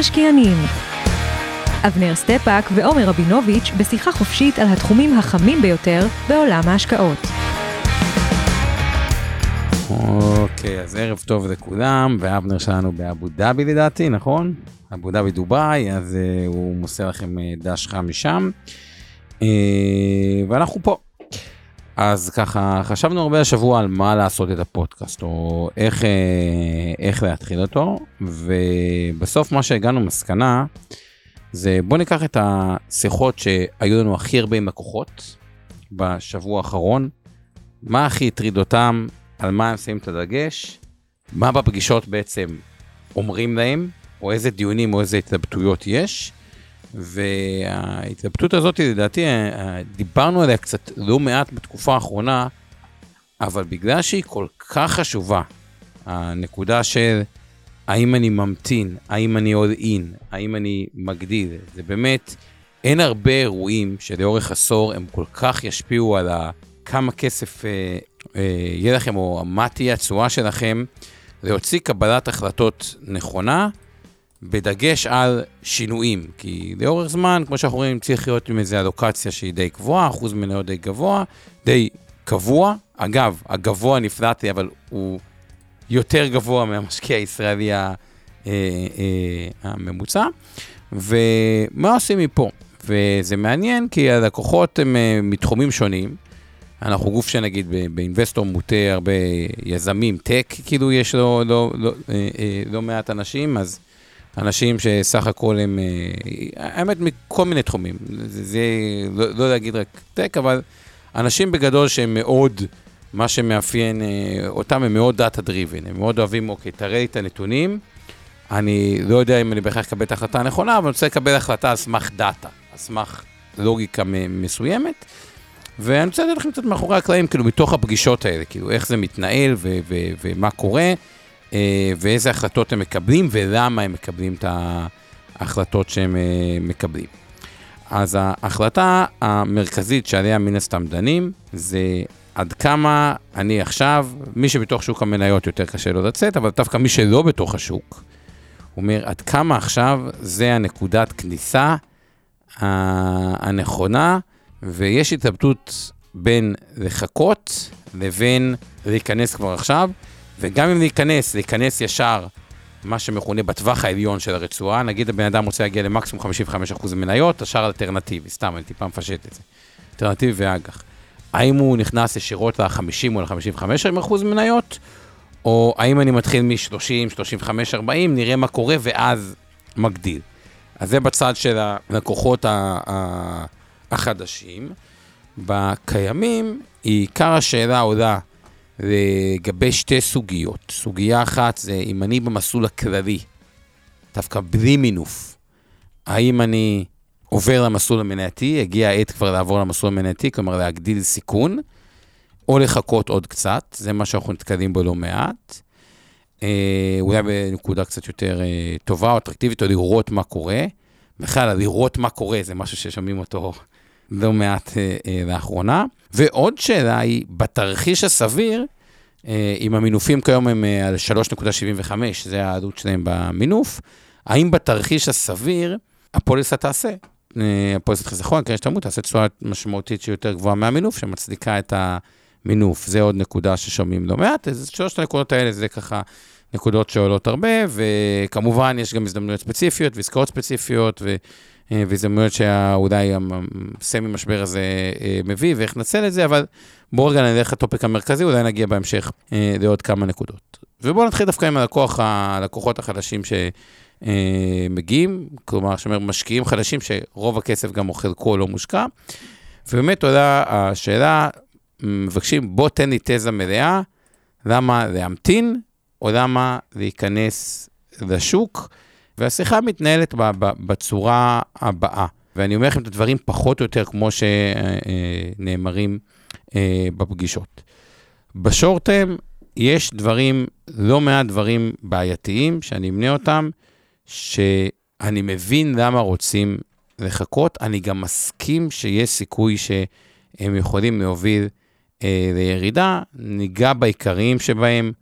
המשקיענים אבנר סטפאק ועומר רבינוביץ' בשיחה חופשית על התחומים החמים ביותר בעולם ההשקעות. אוקיי, אז ערב טוב לכולם, ואבנר שלנו באבו דאבי לדעתי, נכון? אבו דאבי דובאי, אז אה, הוא מוסר לכם אה, דש חם משם. אה, ואנחנו פה. אז ככה, חשבנו הרבה השבוע על מה לעשות את הפודקאסט, או איך, איך להתחיל אותו, ובסוף מה שהגענו מסקנה, זה בוא ניקח את השיחות שהיו לנו הכי הרבה עם לקוחות בשבוע האחרון, מה הכי הטריד אותם, על מה הם שמים את הדגש, מה בפגישות בעצם אומרים להם, או איזה דיונים או איזה התלבטויות יש. וההתלבטות הזאת, לדעתי, דיברנו עליה קצת לא מעט בתקופה האחרונה, אבל בגלל שהיא כל כך חשובה, הנקודה של האם אני ממתין, האם אני all in, האם אני מגדיל, זה באמת, אין הרבה אירועים שלאורך עשור הם כל כך ישפיעו על כמה כסף אה, אה, יהיה לכם, או מה תהיה התשואה שלכם, להוציא קבלת החלטות נכונה, בדגש על שינויים, כי לאורך זמן, כמו שאנחנו רואים, צריך להיות עם איזו אלוקציה שהיא די קבועה, אחוז מניות די גבוה, די קבוע. אגב, הגבוה נפלטתי, אבל הוא יותר גבוה מהמשקיע הישראלי אה, אה, הממוצע. ומה עושים מפה? וזה מעניין, כי הלקוחות הם אה, מתחומים שונים. אנחנו גוף שנגיד באינבסטור מוטה הרבה יזמים, טק, כאילו יש לו לא, לא, לא, לא מעט אנשים, אז אנשים שסך הכל הם, האמת, מכל מיני תחומים. זה, זה לא, לא להגיד רק tech, אבל אנשים בגדול שהם מאוד, מה שמאפיין אותם, הם מאוד data driven, הם מאוד אוהבים, אוקיי, תראה לי את הנתונים, אני לא יודע אם אני בהכרח אקבל את ההחלטה הנכונה, אבל אני רוצה לקבל החלטה על סמך דאטה, על סמך לוגיקה מסוימת. ואני רוצה לתת לכם קצת מאחורי הקלעים, כאילו, מתוך הפגישות האלה, כאילו, איך זה מתנהל ומה קורה. אה, ואיזה החלטות הם מקבלים ולמה הם מקבלים את ההחלטות שהם אה, מקבלים. אז ההחלטה המרכזית שעליה מן הסתם דנים, זה עד כמה אני עכשיו, מי שבתוך שוק המניות יותר קשה לו לצאת, אבל דווקא מי שלא בתוך השוק, אומר עד כמה עכשיו זה הנקודת כניסה הנכונה, ויש התלבטות בין לחכות לבין להיכנס כבר עכשיו. וגם אם להיכנס, להיכנס ישר, מה שמכונה בטווח העליון של הרצועה, נגיד הבן אדם רוצה להגיע למקסימום 55% מניות, השאר אלטרנטיבי, סתם, אני טיפה מפשט את זה. אלטרנטיבי ואג"ח. האם הוא נכנס ישירות ל-50 או ל-55% מניות, או האם אני מתחיל מ-30, 35, 40, נראה מה קורה ואז מגדיל. אז זה בצד של הלקוחות החדשים. בקיימים, עיקר השאלה עולה לגבי שתי סוגיות. סוגיה אחת זה אם אני במסלול הכללי, דווקא בלי מינוף, האם אני עובר למסלול המנייתי, הגיע העת כבר לעבור למסלול המנייתי, כלומר להגדיל סיכון, או לחכות עוד קצת, זה מה שאנחנו נתקדם בו לא מעט. אה, אולי בנקודה קצת יותר אה, טובה או אטרקטיבית, או לראות מה קורה. בכלל, לראות מה קורה זה משהו ששומעים אותו לא מעט אה, אה, לאחרונה. ועוד שאלה היא, בתרחיש הסביר, אה, אם המינופים כיום הם אה, על 3.75, זה העלות שלהם במינוף, האם בתרחיש הסביר הפוליסה תעשה? אה, הפוליסת חיסכון, קרן השתלמות, תעשה תשואה משמעותית שהיא יותר גבוהה מהמינוף, שמצדיקה את המינוף. זה עוד נקודה ששומעים לא מעט, אז שלושת הנקודות האלה זה ככה נקודות שעולות הרבה, וכמובן יש גם הזדמנויות ספציפיות ועסקאות ספציפיות, ו... אה, והזדמנויות שאולי הסמי משבר הזה אה, מביא, ואיך נצל את זה, אבל בואו רגע נלך לטופיק המרכזי, אולי נגיע בהמשך אה, לעוד כמה נקודות. ובואו נתחיל דווקא עם הלקוח, הלקוחות החדשים שמגיעים, כלומר, שאומר, משקיעים חדשים שרוב הכסף גם או חלקו לא מושקע. ובאמת עולה השאלה, מבקשים, בוא תן לי תזה מלאה, למה להמתין, או למה להיכנס לשוק, והשיחה מתנהלת בצורה הבאה. ואני אומר לכם את הדברים פחות או יותר כמו שנאמרים אה, בפגישות. בשורט-טרם יש דברים, לא מעט דברים בעייתיים, שאני אמנה אותם, שאני מבין למה רוצים לחכות. אני גם מסכים שיש סיכוי שהם יכולים להוביל אה, לירידה. ניגע בעיקריים שבהם.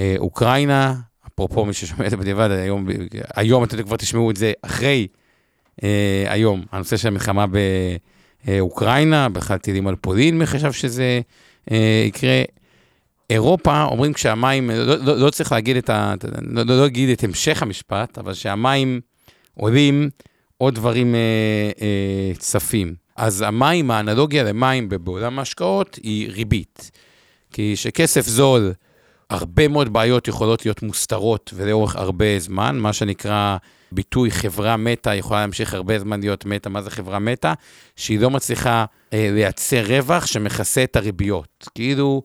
אה, אוקראינה, אפרופו מי ששומע את זה בדיעבד, היום, היום אתם כבר תשמעו את זה אחרי אה, היום, הנושא של המלחמה באוקראינה, בכלל טילים על פולין, מי חשב שזה אה, יקרה. אירופה, אומרים כשהמים, לא, לא, לא צריך להגיד את ה... לא, לא להגיד את המשך המשפט, אבל שהמים עולים, עוד דברים אה, אה, צפים. אז המים, האנלוגיה למים בעולם ההשקעות היא ריבית. כי שכסף זול, הרבה מאוד בעיות יכולות להיות מוסתרות ולאורך הרבה זמן, מה שנקרא ביטוי חברה מתה יכולה להמשיך הרבה זמן להיות מתה. מה זה חברה מתה? שהיא לא מצליחה אה, לייצר רווח שמכסה את הריביות. כאילו...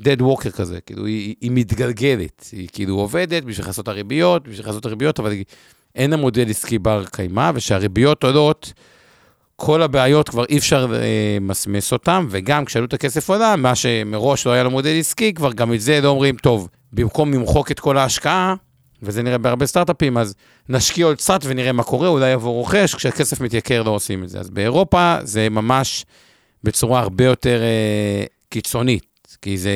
dead walker כזה, כאילו היא, היא מתגלגלת, היא כאילו עובדת בשביל את הריביות, בשביל את הריביות, אבל אין לה מודל עסקי בר קיימא, ושהריביות עולות, כל הבעיות כבר אי אפשר למסמס אה, אותן, וגם כשעלות הכסף עולה, מה שמראש לא היה לו מודל עסקי, כבר גם את זה לא אומרים, טוב, במקום למחוק את כל ההשקעה, וזה נראה בהרבה סטארט-אפים, אז נשקיע עוד קצת ונראה מה קורה, אולי יבוא רוכש, כשהכסף מתייקר לא עושים את זה. אז באירופה זה ממש בצורה הרבה יותר אה, קיצונית, כי זה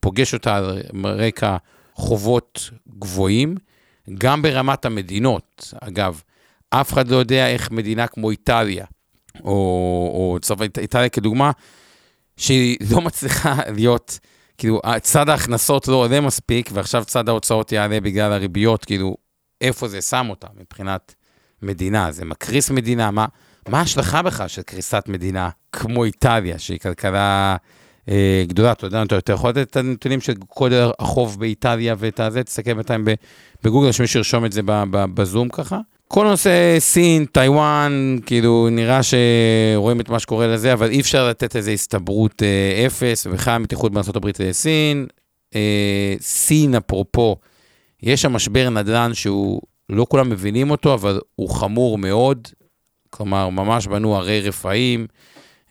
פוגש אותה על רקע חובות גבוהים, גם ברמת המדינות. אגב, אף אחד לא יודע איך מדינה כמו איטליה, או, או צבא איטליה כדוגמה, שהיא לא מצליחה להיות... כאילו, צד ההכנסות לא עולה מספיק, ועכשיו צד ההוצאות יעלה בגלל הריביות, כאילו, איפה זה שם אותה מבחינת מדינה? זה מקריס מדינה? מה, ההשלכה בכלל של קריסת מדינה כמו איטליה, שהיא כלכלה אה, גדולה? אתה יודע, אתה יכול לתת את הנתונים של כל החוב באיטליה ואת הזה, תסתכל בינתיים בגוגל, שמישהו ירשום את זה בזום ככה. כל נושא סין, טיוואן, כאילו נראה שרואים את מה שקורה לזה, אבל אי אפשר לתת איזו הסתברות אה, אפס, ובכלל המתיחות בארה"ב לסין. אה, סין, אפרופו, יש שם משבר נדל"ן שהוא, לא כולם מבינים אותו, אבל הוא חמור מאוד. כלומר, ממש בנו ערי רפאים.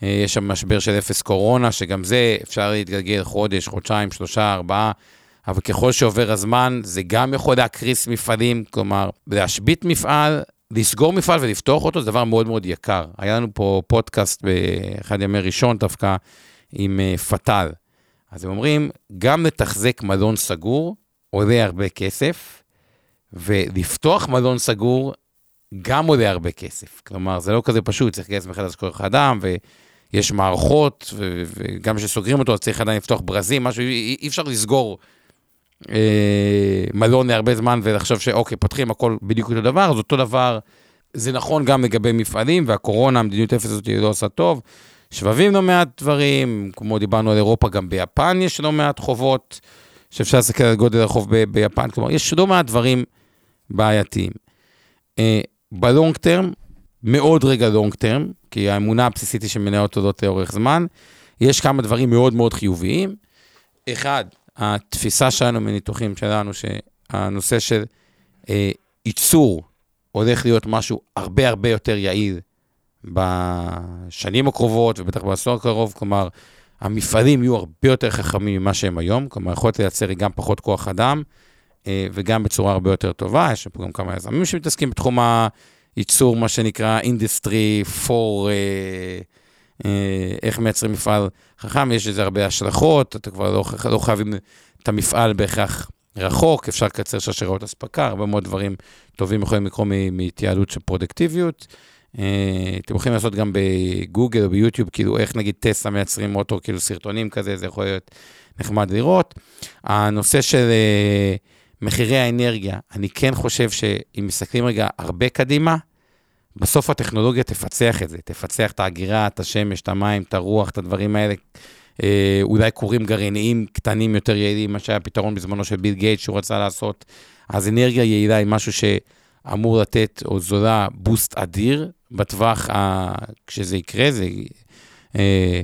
אה, יש שם משבר של אפס קורונה, שגם זה אפשר להתגלגל חודש, חודשיים, שלושה, ארבעה. אבל ככל שעובר הזמן, זה גם יכול להקריס מפעלים, כלומר, להשבית מפעל, לסגור מפעל ולפתוח אותו, זה דבר מאוד מאוד יקר. היה לנו פה פודקאסט באחד ימי ראשון דווקא עם uh, פטל. אז הם אומרים, גם לתחזק מלון סגור עולה הרבה כסף, ולפתוח מלון סגור גם עולה הרבה כסף. כלומר, זה לא כזה פשוט, צריך לגייס מחדש כוח אדם, ויש מערכות, וגם כשסוגרים אותו, אז צריך עדיין לפתוח ברזים, משהו, אי אפשר לסגור אה, מלון להרבה זמן ולחשוב שאוקיי, פותחים הכל בדיוק אותו דבר, אז אותו דבר, זה נכון גם לגבי מפעלים, והקורונה, המדיניות אפס הזאת לא עושה טוב. שבבים לא מעט דברים, כמו דיברנו על אירופה, גם ביפן יש לא מעט חובות, שאפשר להסתכל על גודל החוב ב- ביפן, כלומר, יש לא מעט דברים בעייתיים. אה, בלונג טרם, מאוד רגע לונג טרם, כי האמונה הבסיסית היא שמניות עודות לאורך זמן, יש כמה דברים מאוד מאוד חיוביים. אחד, התפיסה שלנו מניתוחים שלנו, שהנושא של אה, ייצור הולך להיות משהו הרבה הרבה יותר יעיל בשנים הקרובות, ובטח בעשור הקרוב, כלומר, המפעלים יהיו הרבה יותר חכמים ממה שהם היום, כלומר, יכולת לייצר גם פחות כוח אדם, אה, וגם בצורה הרבה יותר טובה, יש פה גם כמה יזמים שמתעסקים בתחום הייצור, מה שנקרא Industry 4... אה, איך מייצרים מפעל חכם, יש לזה הרבה השלכות, אתה כבר לא, לא חייבים את המפעל בהכרח רחוק, אפשר לקצר שרשראות אספקה, הרבה מאוד דברים טובים יכולים לקרות מהתייעלות של פרודקטיביות. אה, אתם יכולים לעשות גם בגוגל או ביוטיוב, כאילו איך נגיד טסלה מייצרים אוטו, כאילו סרטונים כזה, זה יכול להיות נחמד לראות. הנושא של אה, מחירי האנרגיה, אני כן חושב שאם מסתכלים רגע הרבה קדימה, בסוף הטכנולוגיה תפצח את זה, תפצח את ההגירה, את השמש, את המים, את הרוח, את הדברים האלה. אה, אולי קורים גרעיניים קטנים יותר יעילים, מה שהיה פתרון בזמנו של ביל גייט שהוא רצה לעשות. אז אנרגיה יעילה היא משהו שאמור לתת, או זולה, בוסט אדיר בטווח, ה... כשזה יקרה, זה אה,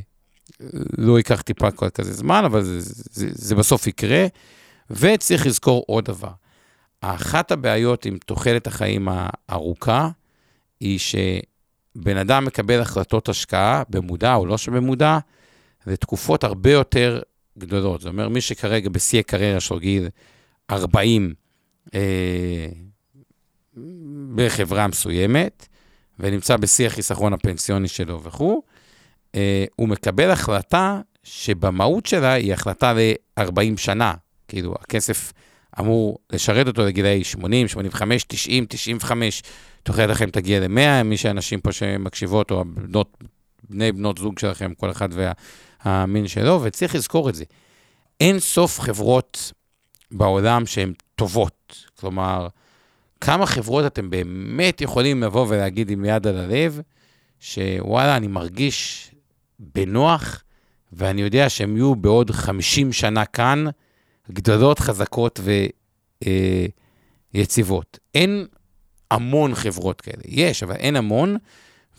לא ייקח טיפה כזה זמן, אבל זה, זה, זה בסוף יקרה. וצריך לזכור עוד דבר, אחת הבעיות עם תוחלת החיים הארוכה, היא שבן אדם מקבל החלטות השקעה, במודע או לא שבמודע, זה תקופות הרבה יותר גדולות. זאת אומרת, מי שכרגע בשיא הקריירה שלו, גיל 40, אה, בחברה מסוימת, ונמצא בשיא החיסכון הפנסיוני שלו וכו', אה, הוא מקבל החלטה שבמהות שלה היא החלטה ל-40 שנה. כאילו, הכסף אמור לשרת אותו לגילאי 80, 85, 90, 95, תוחלת לכם תגיע ל-100, מי שאנשים פה שמקשיבות, או הבנות, בני בנות זוג שלכם, כל אחד והמין שלו, וצריך לזכור את זה. אין סוף חברות בעולם שהן טובות. כלומר, כמה חברות אתם באמת יכולים לבוא ולהגיד עם יד על הלב, שוואלה, אני מרגיש בנוח, ואני יודע שהן יהיו בעוד 50 שנה כאן, גדולות, חזקות ויציבות. אה, אין המון חברות כאלה. יש, אבל אין המון,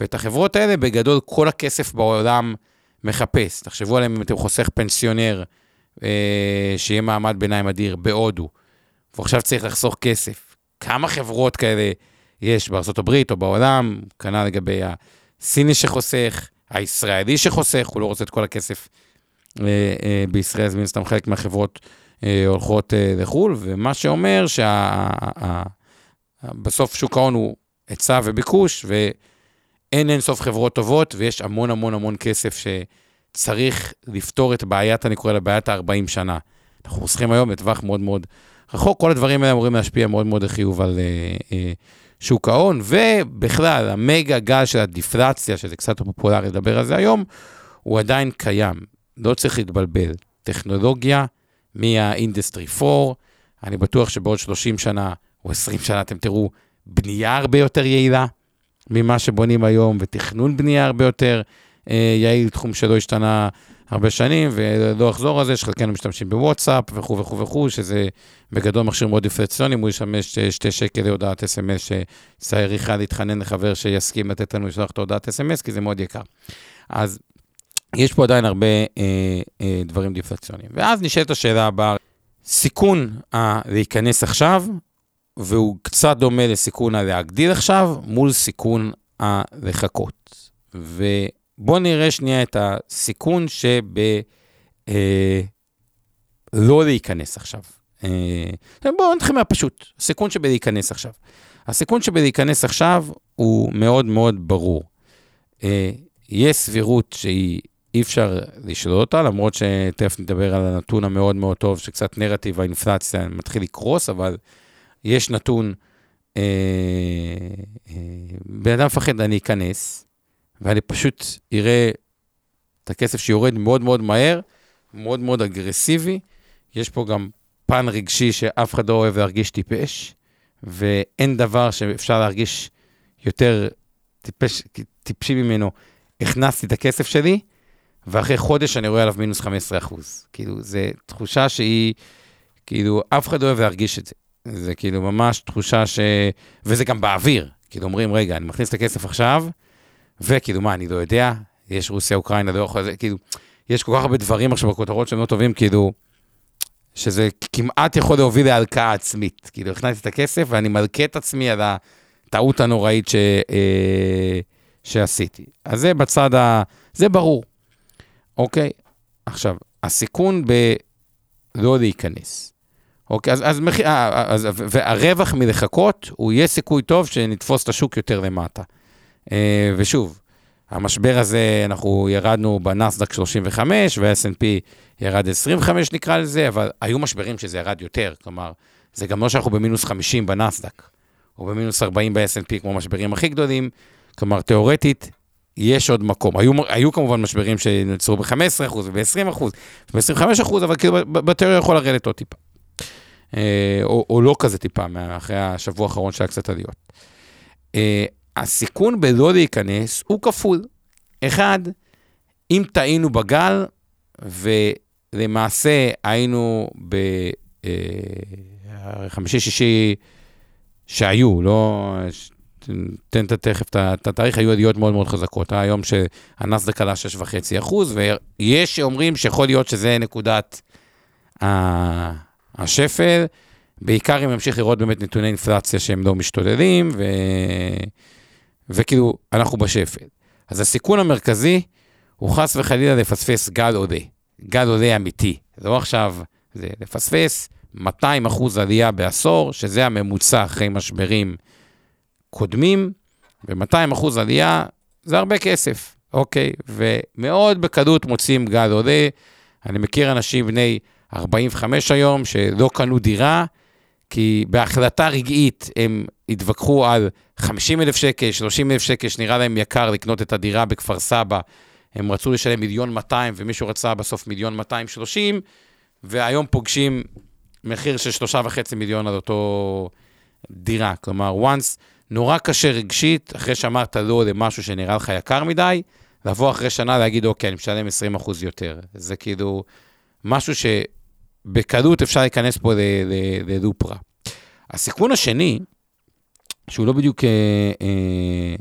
ואת החברות האלה, בגדול, כל הכסף בעולם מחפש. תחשבו עליהם אם אתם חוסך פנסיונר, אה, שיהיה מעמד ביניים אדיר בהודו, ועכשיו צריך לחסוך כסף. כמה חברות כאלה יש בארה"ב או בעולם, כנ"ל לגבי הסיני שחוסך, הישראלי שחוסך, הוא לא רוצה את כל הכסף אה, אה, בישראל, אז מן הסתם חלק מהחברות אה, הולכות אה, לחו"ל, ומה שאומר שבסוף שוק ההון הוא היצע וביקוש, ואין אין סוף חברות טובות, ויש המון המון המון כסף שצריך לפתור את בעיית, אני קורא לה בעיית ה-40 שנה. אנחנו חוסכים היום לטווח מאוד מאוד רחוק, כל הדברים האלה אמורים להשפיע מאוד מאוד לחיוב על אה, אה, שוק ההון, ובכלל, המגה גל של הדיפלציה, שזה קצת פופולרי לדבר על זה היום, הוא עדיין קיים. לא צריך להתבלבל. טכנולוגיה מה-Industry 4, אני בטוח שבעוד 30 שנה או 20 שנה אתם תראו בנייה הרבה יותר יעילה ממה שבונים היום, ותכנון בנייה הרבה יותר אה, יעיל, תחום שלא השתנה הרבה שנים, ולא אחזור על זה, שחלקנו משתמשים בוואטסאפ וכו' וכו' וכו', שזה בגדול מכשיר מאוד דיפרציוני, הוא ישמש אה, שתי שקל להודעת אס.אם.אס, שצריכה להתחנן לחבר שיסכים לתת לנו לשלוח את ההודעת אס.אם.אס, כי זה מאוד יקר. אז יש פה עדיין הרבה אה, אה, דברים דיפלציוניים. ואז נשאלת השאלה הבאה, סיכון ה- להיכנס עכשיו, והוא קצת דומה לסיכון הלהגדיל עכשיו, מול סיכון הלחכות. ובואו נראה שנייה את הסיכון שב... אה, לא להיכנס עכשיו. אה, בואו נתחיל מהפשוט, סיכון שבלהיכנס עכשיו. הסיכון שבלהיכנס עכשיו הוא מאוד מאוד ברור. אה, יש סבירות שהיא אי אפשר לשלול אותה, למרות שתכף נדבר על הנתון המאוד מאוד טוב, שקצת נרטיב האינפלציה מתחיל לקרוס, אבל יש נתון, אה, אה, בן אדם מפחד, אני אכנס, ואני פשוט אראה את הכסף שיורד מאוד מאוד מהר, מאוד מאוד אגרסיבי. יש פה גם פן רגשי שאף אחד לא אוהב להרגיש טיפש, ואין דבר שאפשר להרגיש יותר טיפש, טיפשי ממנו. הכנסתי את הכסף שלי, ואחרי חודש אני רואה עליו מינוס 15 אחוז. כאילו, זו תחושה שהיא, כאילו, אף אחד לא אוהב להרגיש את זה. זה כאילו ממש תחושה ש... וזה גם באוויר. כאילו, אומרים, רגע, אני מכניס את הכסף עכשיו, וכאילו, מה, אני לא יודע? יש רוסיה, אוקראינה, לא יכול... כאילו, יש כל כך הרבה דברים עכשיו בכותרות שהם לא טובים, כאילו, שזה כמעט יכול להוביל להלקאה עצמית. כאילו, הכנסתי את הכסף ואני מלכה את עצמי על הטעות הנוראית ש... אה, שעשיתי. אז זה בצד ה... זה ברור. אוקיי? עכשיו, הסיכון בלא להיכנס. אוקיי, אז, אז, אז, אז והרווח מלחכות, הוא יהיה סיכוי טוב שנתפוס את השוק יותר למטה. אה, ושוב, המשבר הזה, אנחנו ירדנו בנסדק 35, וה-S&P ירד 25 נקרא לזה, אבל היו משברים שזה ירד יותר, כלומר, זה גם לא שאנחנו במינוס 50 בנסדק, או במינוס 40 ב-S&P כמו המשברים הכי גדולים, כלומר, תיאורטית, יש עוד מקום. היו, היו כמובן משברים שנעצרו ב-15% וב-20%, ב-25%, אבל כאילו בתיאוריה יכול לרדת עוד טיפה. אה, או, או לא כזה טיפה, אחרי השבוע האחרון שהיה קצת עליות. אה, הסיכון בלא להיכנס הוא כפול. אחד, אם טעינו בגל, ולמעשה היינו בחמישי-שישי אה, שהיו, לא תן תכף את התאריך, היו עליות מאוד מאוד חזקות. היה יום שהנסדק עלה 6.5 אחוז, ויש שאומרים שיכול להיות שזה נקודת השפל. בעיקר אם נמשיך לראות באמת נתוני אינפלציה שהם לא משתוללים, ו... וכאילו, אנחנו בשפל. אז הסיכון המרכזי הוא חס וחלילה לפספס גל עולה, גל עולה אמיתי. זה לא עכשיו, זה לפספס 200 אחוז עלייה בעשור, שזה הממוצע אחרי משברים קודמים, ו-200 אחוז עלייה זה הרבה כסף, אוקיי? ומאוד בקלות מוצאים גל עולה. אני מכיר אנשים בני 45 היום שלא קנו דירה, כי בהחלטה רגעית הם התווכחו על 50 אלף שקל, 30 אלף שקל, שנראה להם יקר לקנות את הדירה בכפר סבא. הם רצו לשלם מיליון 200 ומישהו רצה בסוף מיליון 230, והיום פוגשים מחיר של שלושה וחצי מיליון על אותו דירה. כלומר, once נורא קשה רגשית, אחרי שאמרת לא למשהו שנראה לך יקר מדי, לבוא אחרי שנה להגיד, אוקיי, אני משלם 20 אחוז יותר. זה כאילו משהו שבקלות אפשר להיכנס פה ללופ רע. הסיכון השני, שהוא לא בדיוק אה, אה,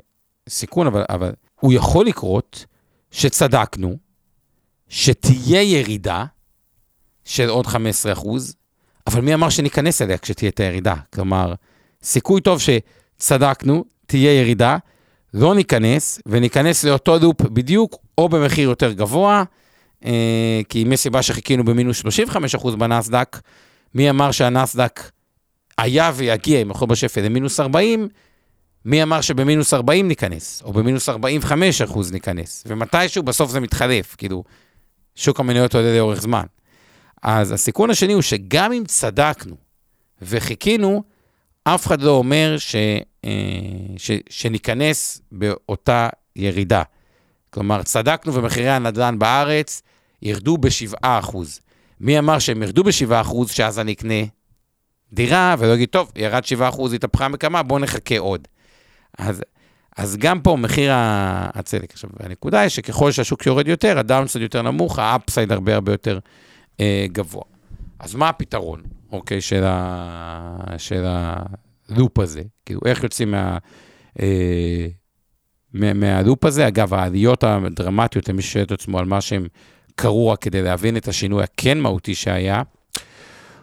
סיכון, אבל, אבל הוא יכול לקרות שצדקנו, שתהיה ירידה של עוד 15 אחוז, אבל מי אמר שניכנס אליה כשתהיה את הירידה? כלומר, סיכוי טוב שצדקנו, תהיה ירידה, לא ניכנס, וניכנס לאותו לופ בדיוק, או במחיר יותר גבוה, כי אם יש סיבה שחיכינו במינוס 35% בנסדק, מי אמר שהנסדק היה ויגיע, אם יכול בשפל, למינוס 40, מי אמר שבמינוס 40 ניכנס, או במינוס 45 אחוז ניכנס, ומתישהו בסוף זה מתחלף, כאילו, שוק המניות עולה לאורך זמן. אז הסיכון השני הוא שגם אם צדקנו וחיכינו, אף אחד לא אומר ש, אה, ש, שניכנס באותה ירידה. כלומר, צדקנו ומחירי הנדל"ן בארץ ירדו ב-7%. מי אמר שהם ירדו ב-7% שאז אני אקנה דירה, ולא אגיד, טוב, ירד 7%, התהפכה המגמה, בואו נחכה עוד. אז, אז גם פה מחיר הצדק. עכשיו, הנקודה היא שככל שהשוק יורד יותר, ה downside יותר נמוך, ה upside הרבה הרבה יותר אה, גבוה. אז מה הפתרון, אוקיי, של, ה, של ה loop הזה? כאילו, איך יוצאים מה, אה, מה, מהלופ הזה? אגב, העליות הדרמטיות, למי ששואל את עצמו על מה שהם קרו רק כדי להבין את השינוי הכן מהותי שהיה,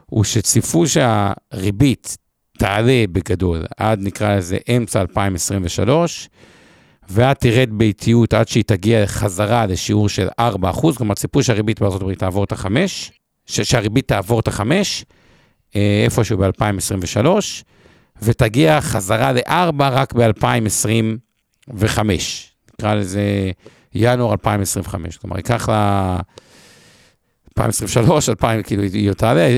הוא שציפו שהריבית תעלה בגדול עד נקרא לזה אמצע 2023, ואת תרד באיטיות עד שהיא תגיע חזרה לשיעור של 4%, כלומר ציפו שהריבית הברית תעבור את ה-5, שהריבית תעבור את ה-5, אה, איפשהו ב-2023, ותגיע חזרה ל-4 רק ב-2025. נקרא לזה ינואר 2025. כלומר, ייקח לה 2023, 2000, כאילו, היא תעלה,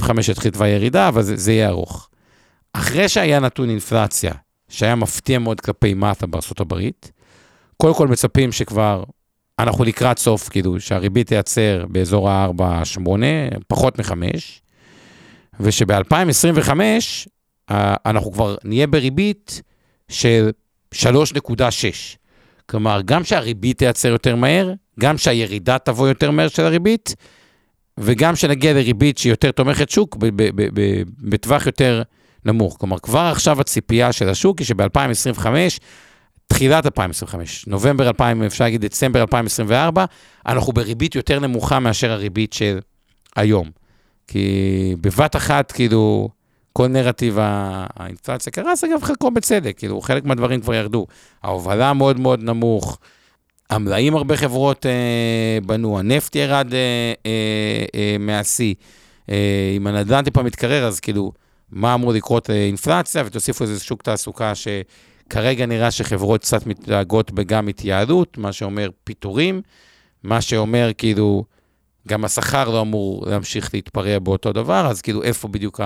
24-25 יתחיל כבר ירידה, אבל זה, זה יהיה ארוך. אחרי שהיה נתון אינפלציה, שהיה מפתיע מאוד כלפי מטה בארצות הברית, קודם כל מצפים שכבר אנחנו לקראת סוף, כאילו, שהריבית תייצר באזור ה-4-8, פחות מ-5, ושב-2025 אנחנו כבר נהיה בריבית של 3.6. כלומר, גם שהריבית תייצר יותר מהר, גם שהירידה תבוא יותר מהר של הריבית, וגם שנגיע לריבית שהיא יותר תומכת שוק בטווח יותר נמוך. כלומר, כבר עכשיו הציפייה של השוק היא שב-2025, תחילת 2025, נובמבר 2000, אפשר להגיד דצמבר 2024, אנחנו בריבית יותר נמוכה מאשר הריבית של היום. כי בבת אחת, כאילו, כל נרטיב האינפלציה קרס, אגב, חלקו בצדק, כאילו, חלק מהדברים כבר ירדו. ההובלה מאוד מאוד נמוך, המלאים הרבה חברות אה, בנו, הנפט ירד אה, אה, אה, מהשיא. אה, אם הנדל"ן טיפה מתקרר, אז כאילו, מה אמור לקרות לאינפלציה, ותוסיפו איזה שוק תעסוקה שכרגע נראה שחברות קצת מתנהגות בגם התייעלות, מה שאומר פיטורים, מה שאומר כאילו, גם השכר לא אמור להמשיך להתפרע באותו דבר, אז כאילו איפה בדיוק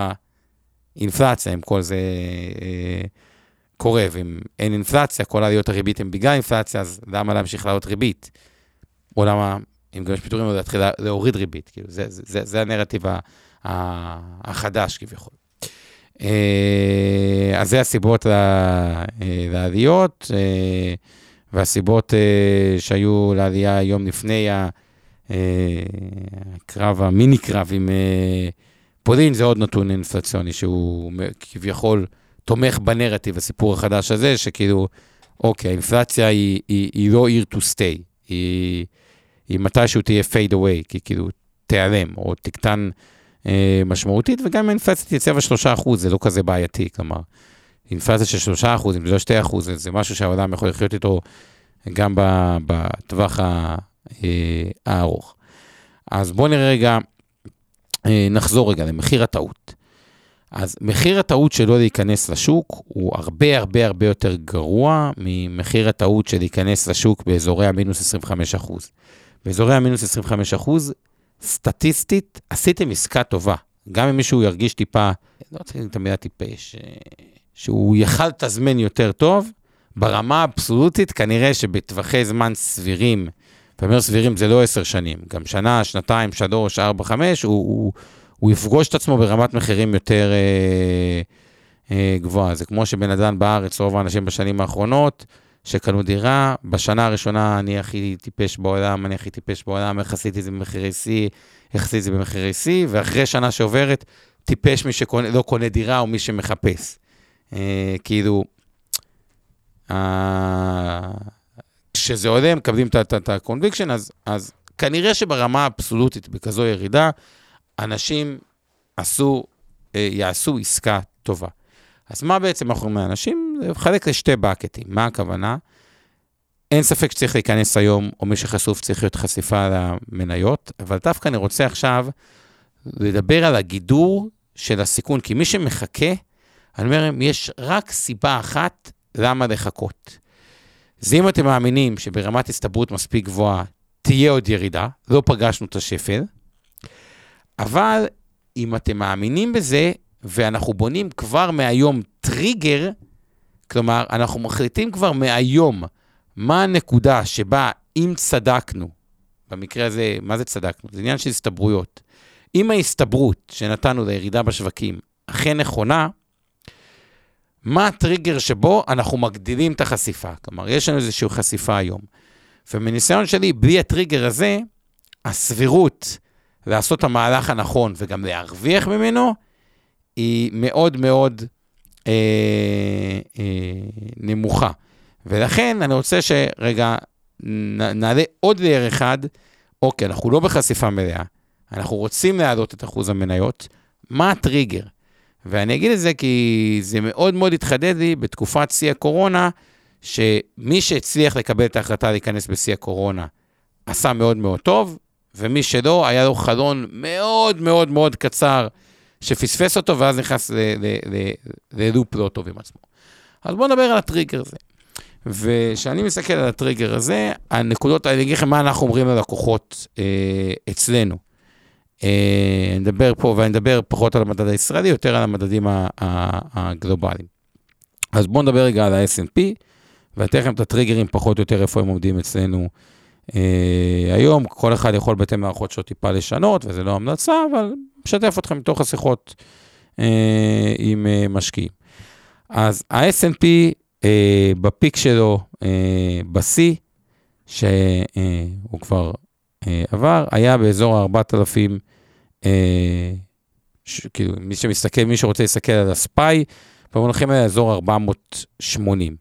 האינפלציה, אם כל זה אה, קורה, ואם אין אינפלציה, כל העליות הריבית הן בגלל אינפלציה, אז למה להמשיך לעלות ריבית? או למה, אם גם יש פיטורים, אז להתחיל להוריד ריבית, כאילו, זה, זה, זה, זה הנרטיב החדש כביכול. אה, אז זה הסיבות אה, לעליות, אה, והסיבות שהיו לעלייה יום לפני הקרב, המיני קרב עם פולין, זה עוד נתון אינפלציוני שהוא כביכול תומך בנרטיב, הסיפור החדש הזה, שכאילו, אוקיי, האינפלציה היא, היא, היא לא here to stay, היא, היא מתישהו תהיה fade away, כי כאילו תיעלם, או תקטן אה, משמעותית, וגם אם האינפלציה תייצב על 3%, זה לא כזה בעייתי, כלומר, אינפלציה של 3%, אם זה לא 2%, זה משהו שהעולם יכול לחיות איתו גם בטווח אה, הארוך. אז בואו נראה רגע, נחזור רגע למחיר הטעות. אז מחיר הטעות שלא להיכנס לשוק הוא הרבה הרבה הרבה יותר גרוע ממחיר הטעות של להיכנס לשוק באזורי המינוס 25 אחוז. באזורי המינוס 25 אחוז, סטטיסטית, עשיתם עסקה טובה. גם אם מישהו ירגיש טיפה, לא רוצה להגיד את המילה טיפש, אה, שהוא יכל לתזמן יותר טוב, ברמה האבסולוטית, כנראה שבטווחי זמן סבירים, ואומר סבירים זה לא עשר שנים, גם שנה, שנתיים, שלוש, ארבע, חמש, הוא, הוא, הוא יפגוש את עצמו ברמת מחירים יותר אה, אה, גבוהה. זה כמו שבן אדם בארץ, רוב האנשים בשנים האחרונות, שקנו דירה, בשנה הראשונה אני הכי טיפש בעולם, אני הכי טיפש בעולם, איך עשיתי את זה במחירי שיא, איך עשיתי את זה במחירי שיא, ואחרי שנה שעוברת, טיפש מי שלא קונה דירה או מי שמחפש. אה, כאילו, אה, כשזה עולה, מקבלים את ה-conviction, אז, אז כנראה שברמה האבסולוטית, בכזו ירידה, אנשים עשו, אה, יעשו עסקה טובה. אז מה בעצם אנחנו אומרים לאנשים? זה מחלק לשתי בקטים. מה הכוונה? אין ספק שצריך להיכנס היום, או מי שחשוף צריך להיות חשיפה למניות, אבל דווקא אני רוצה עכשיו לדבר על הגידור של הסיכון, כי מי שמחכה, אני אומר, יש רק סיבה אחת למה לחכות. זה אם אתם מאמינים שברמת הסתברות מספיק גבוהה תהיה עוד ירידה, לא פגשנו את השפל, אבל אם אתם מאמינים בזה, ואנחנו בונים כבר מהיום טריגר, כלומר, אנחנו מחליטים כבר מהיום מה הנקודה שבה אם צדקנו, במקרה הזה, מה זה צדקנו? זה עניין של הסתברויות. אם ההסתברות שנתנו לירידה בשווקים אכן נכונה, מה הטריגר שבו אנחנו מגדילים את החשיפה? כלומר, יש לנו איזושהי חשיפה היום. ומניסיון שלי, בלי הטריגר הזה, הסבירות לעשות את המהלך הנכון וגם להרוויח ממנו, היא מאוד מאוד אה, אה, נמוכה. ולכן אני רוצה שרגע נעלה עוד לייר אחד, אוקיי, אנחנו לא בחשיפה מלאה, אנחנו רוצים להעלות את אחוז המניות, מה הטריגר? ואני אגיד את זה כי זה מאוד מאוד התחדד לי בתקופת שיא הקורונה, שמי שהצליח לקבל את ההחלטה להיכנס בשיא הקורונה עשה מאוד מאוד טוב, ומי שלא, היה לו חלון מאוד מאוד מאוד קצר שפספס אותו, ואז נכנס ללופ לא טוב עם עצמו. אז בואו נדבר על הטריגר הזה. וכשאני מסתכל על הטריגר הזה, הנקודות, אני אגיד לכם מה אנחנו אומרים ללקוחות אה, אצלנו. אה, נדבר פה, ואני אדבר פחות על המדד הישראלי, יותר על המדדים הגלובליים. אז בואו נדבר רגע על ה-S&P, ואתן לכם את הטריגרים פחות או יותר איפה הם עומדים אצלנו אה, היום. כל אחד יכול בהתאם מערכות שלו טיפה לשנות, וזה לא המלצה, אבל משתף אתכם מתוך השיחות אה, עם משקיעים. אז ה-S&P בפיק שלו, בשיא, שהוא כבר עבר, היה באזור ה-4,000, אה, כאילו, מי שמסתכל, מי שרוצה להסתכל על הספיי, במונחים האלה אזור 480.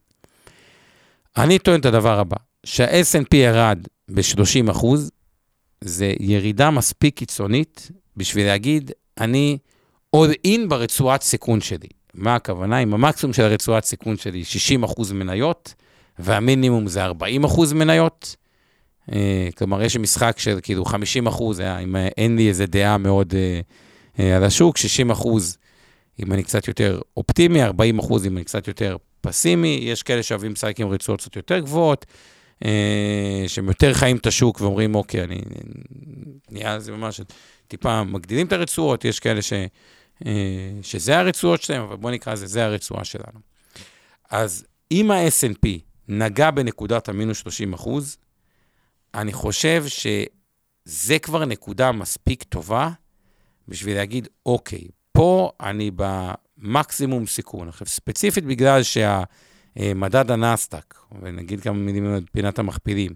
אני טוען את הדבר הבא, שה-S&P ירד ב-30 אחוז, זה ירידה מספיק קיצונית בשביל להגיד, אני all in ברצועת סיכון שלי. מה הכוונה? אם המקסימום של הרצועת סיכון שלי 60 אחוז מניות, והמינימום זה 40 אחוז מניות, כלומר, יש משחק של כאילו 50 אחוז, אם אין לי איזה דעה מאוד אה, אה, על השוק, 60 אחוז אם אני קצת יותר אופטימי, 40 אחוז אם אני קצת יותר פסימי, יש כאלה שאוהבים לשחק עם רצועות קצת יותר גבוהות, שהם יותר חיים את השוק ואומרים, אוקיי, אני נהיה לזה ממש טיפה מגדילים את הרצועות, יש כאלה ש, שזה הרצועות שלהם, אבל בואו נקרא לזה, זה הרצועה שלנו. אז אם ה-S&P נגע בנקודת המינוס 30 אחוז, אני חושב שזה כבר נקודה מספיק טובה בשביל להגיד, אוקיי, פה אני במקסימום סיכון. עכשיו, ספציפית בגלל שהמדד הנסדק, ונגיד כמה מילים על פינת המכפילים,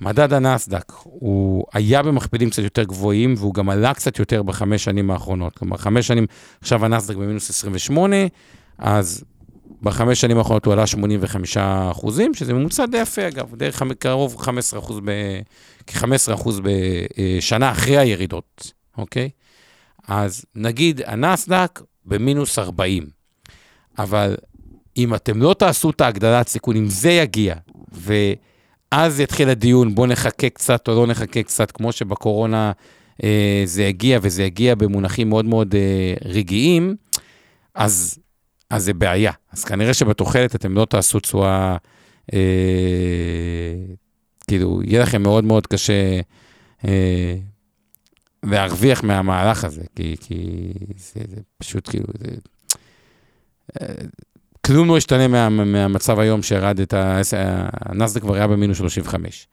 מדד הנסדק, הוא היה במכפילים קצת יותר גבוהים, והוא גם עלה קצת יותר בחמש שנים האחרונות. כלומר, חמש שנים, עכשיו הנסדק במינוס 28, אז בחמש שנים האחרונות הוא עלה 85 אחוזים, שזה ממוצע די יפה אגב, די קרוב 15 אחוז, כ-15 אחוז בשנה אחרי הירידות, אוקיי? אז נגיד הנסדק במינוס 40, אבל אם אתם לא תעשו את ההגדלת סיכון, אם זה יגיע, ואז יתחיל הדיון, בואו נחכה קצת או לא נחכה קצת, כמו שבקורונה אה, זה יגיע, וזה יגיע במונחים מאוד מאוד אה, רגעיים, אז, אז זה בעיה. אז כנראה שבתוחלת אתם לא תעשו תשואה, אה, כאילו, יהיה לכם מאוד מאוד קשה אה, להרוויח מהמהלך הזה, כי, כי זה, זה פשוט כאילו, זה... אה, כלום לא ישתנה מה, מהמצב היום שירד את ה... הנסדק כבר היה במינוס 35.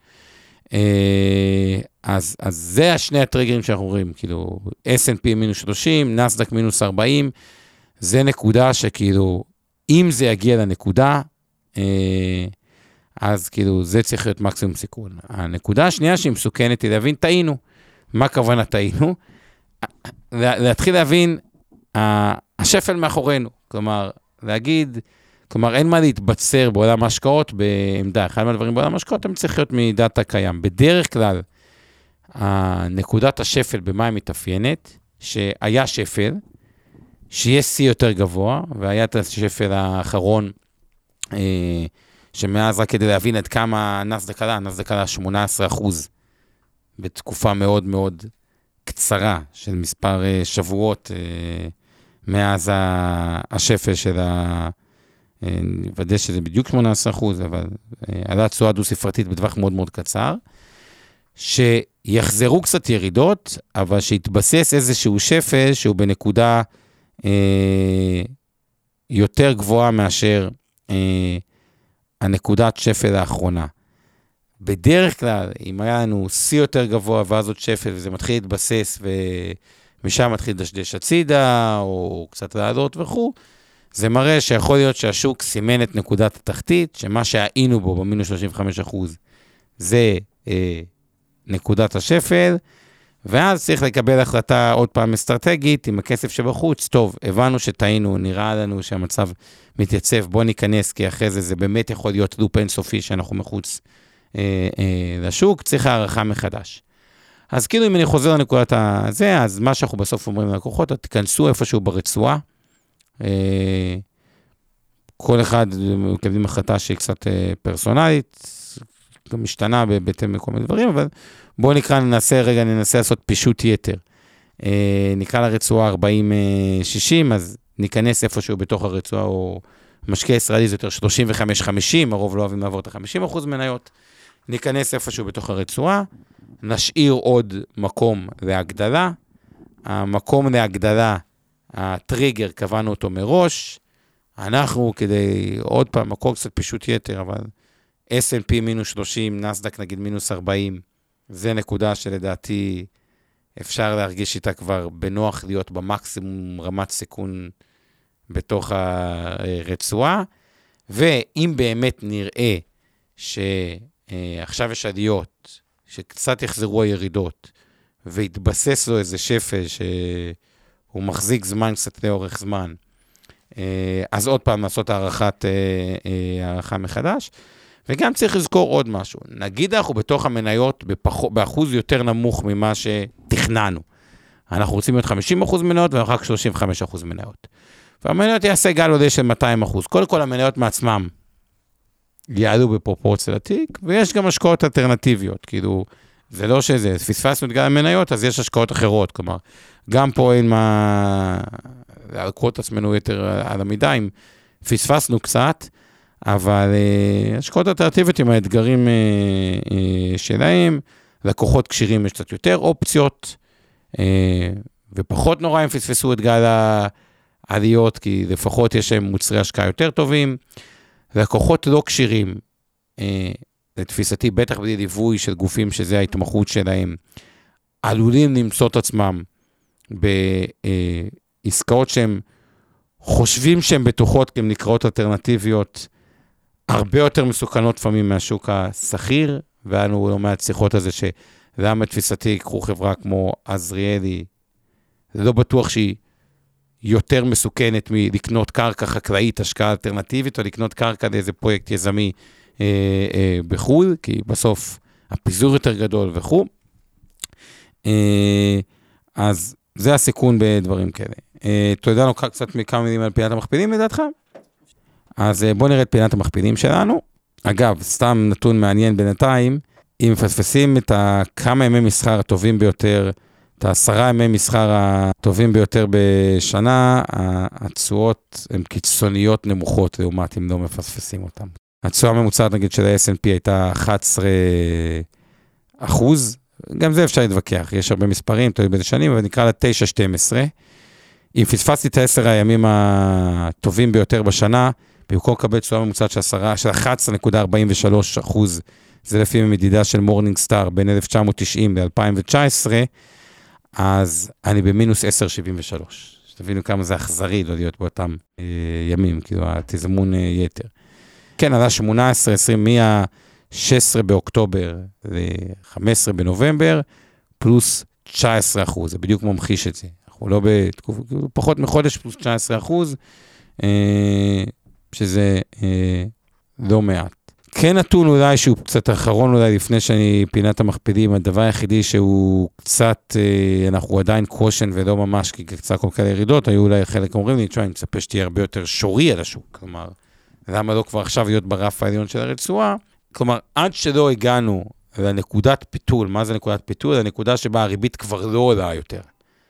אה, אז, אז זה השני הטריגרים שאנחנו רואים, כאילו, S&P מינוס 30, נסדק מינוס 40, זה נקודה שכאילו, אם זה יגיע לנקודה, אה, אז כאילו, זה צריך להיות מקסימום סיכון. הנקודה השנייה שהיא מסוכנת היא להבין, טעינו. מה הכוונה טעינו? להתחיל להבין, השפל מאחורינו. כלומר, להגיד, כלומר, אין מה להתבצר בעולם ההשקעות בעמדה. אחד מהדברים בעולם ההשקעות, הם צריכים להיות מדאטה קיים. בדרך כלל, נקודת השפל, במה היא מתאפיינת? שהיה שפל, שיהיה שיא יותר גבוה, והיה את השפל האחרון, אה, שמאז, רק כדי להבין עד כמה הנסדק עלה, הנסדק עלה 18 אחוז בתקופה מאוד מאוד קצרה של מספר אה, שבועות אה, מאז השפל של ה... נוודא שזה בדיוק 18 אחוז, אבל עלה תשואה דו-ספרתית בטווח מאוד מאוד קצר, שיחזרו קצת ירידות, אבל שיתבסס איזשהו שפל שהוא בנקודה אה, יותר גבוהה מאשר אה, הנקודת שפל האחרונה. בדרך כלל, אם היה לנו שיא יותר גבוה ואז עוד שפל וזה מתחיל להתבסס ומשם מתחיל לדשדש הצידה, או קצת לעלות וכו', זה מראה שיכול להיות שהשוק סימן את נקודת התחתית, שמה שהיינו בו במינוס 35 אחוז זה אה, נקודת השפל, ואז צריך לקבל החלטה עוד פעם אסטרטגית עם הכסף שבחוץ. טוב, הבנו שטעינו, נראה לנו שהמצב מתייצב, בוא ניכנס, כי אחרי זה זה באמת יכול להיות לופ אינסופי שאנחנו מחוץ אה, אה, לשוק, צריך הערכה מחדש. אז כאילו אם אני חוזר לנקודת הזה, אז מה שאנחנו בסוף אומרים ללקוחות, תיכנסו איפשהו ברצועה. אה, כל אחד מקבלים החלטה שהיא קצת אה, פרסונלית, גם משתנה בהתאם לכל מיני דברים, אבל בואו נקרא, ננסה רגע, ננסה לעשות פישוט יתר. אה, נקרא לרצועה 40-60, אז ניכנס איפשהו בתוך הרצועה, או משקיע ישראלי זה יותר 35-50, הרוב לא אוהבים לעבור את ה-50% מניות. ניכנס איפשהו בתוך הרצועה, נשאיר עוד מקום להגדלה. המקום להגדלה, הטריגר, קבענו אותו מראש. אנחנו, כדי, עוד פעם, מקום קצת פישוט יתר, אבל S&P מינוס 30, נסדק נגיד מינוס 40, זה נקודה שלדעתי אפשר להרגיש איתה כבר בנוח להיות במקסימום רמת סיכון בתוך הרצועה. ואם באמת נראה שעכשיו יש עליות, שקצת יחזרו הירידות, והתבסס לו איזה שפל שהוא מחזיק זמן קצת לאורך זמן, אז עוד פעם לעשות הערכת, הערכה מחדש. וגם צריך לזכור עוד משהו, נגיד אנחנו בתוך המניות בפח... באחוז יותר נמוך ממה שתכננו. אנחנו רוצים להיות 50% מניות ואחר כך 35% מניות. והמניות יעשה גל עודף של 200%. קודם כל המניות מעצמם יעלו בפרופורציה לתיק, ויש גם השקעות אלטרנטיביות, כאילו, זה לא שזה, פספסנו את גל המניות, אז יש השקעות אחרות, כלומר, גם פה אין מה להלקות עצמנו יותר על המידה, אם פספסנו קצת, אבל השקעות אלטרנטיביות עם האתגרים uh, uh, שלהם, לקוחות כשירים יש קצת יותר אופציות, ופחות נורא אם פספסו את גל העליות, כי לפחות יש להם מוצרי השקעה יותר טובים. לקוחות לא כשירים, לתפיסתי, בטח בלי ליווי של גופים שזה ההתמחות שלהם, עלולים למצוא את עצמם בעסקאות שהם חושבים שהן בטוחות, כי הן נקראות אלטרנטיביות, הרבה יותר מסוכנות לפעמים מהשוק הסחיר, והיה לנו לא מעט שיחות על זה, שלמה תפיסתי, קחו חברה כמו עזריאלי, זה לא בטוח שהיא יותר מסוכנת מלקנות קרקע חקלאית, השקעה אלטרנטיבית, או לקנות קרקע לאיזה פרויקט יזמי אה, אה, בחו"ל, כי בסוף הפיזור יותר גדול וכו'. אה, אז זה הסיכון בדברים כאלה. אה, אתה יודע לנו קצת מכמה מילים על פינת המכפילים לדעתך? אז אה, בואו נראה את פינת המכפילים שלנו. אגב, סתם נתון מעניין בינתיים, אם מפספסים את הכמה ימי מסחר הטובים ביותר, את העשרה ימי מסחר הטובים ביותר בשנה, התשואות הן קיצוניות נמוכות לעומת אם לא מפספסים אותן. התשואה הממוצעת נגיד של ה-S&P הייתה 11 אחוז, גם זה אפשר להתווכח, יש הרבה מספרים, תלוי באיזה שנים, אבל נקרא לה 9-12. אם פספסתי את ה-10 הימים הטובים ביותר בשנה, במקום לקבל תשואה ממוצעת של 11.43 אחוז, זה לפי מדידה של Morningstar בין 1990 ל-2019, אז אני במינוס 10.73. שתבינו כמה זה אכזרי לא להיות באותם אה, ימים, כאילו התזמון אה, יתר. כן, עלה 18, 20, מה-16 באוקטובר ל-15 בנובמבר, פלוס 19 אחוז, זה בדיוק ממחיש את זה. אנחנו לא בתקופה, כאילו פחות מחודש פלוס 19 אחוז, אה, שזה אה, לא מעט. כן נתון אולי שהוא קצת אחרון אולי לפני שאני פינת המכפידים, הדבר היחידי שהוא קצת, אה, אנחנו עדיין קושן ולא ממש, כי קצת כל כאלה ירידות, היו אולי חלק אומרים לי, תשמע, אני מצפה שתהיה הרבה יותר שורי על השוק, כלומר, למה לא כבר עכשיו להיות ברף העליון של הרצועה? כלומר, עד שלא הגענו לנקודת פיתול, מה זה נקודת פיתול? הנקודה שבה הריבית כבר לא עולה יותר,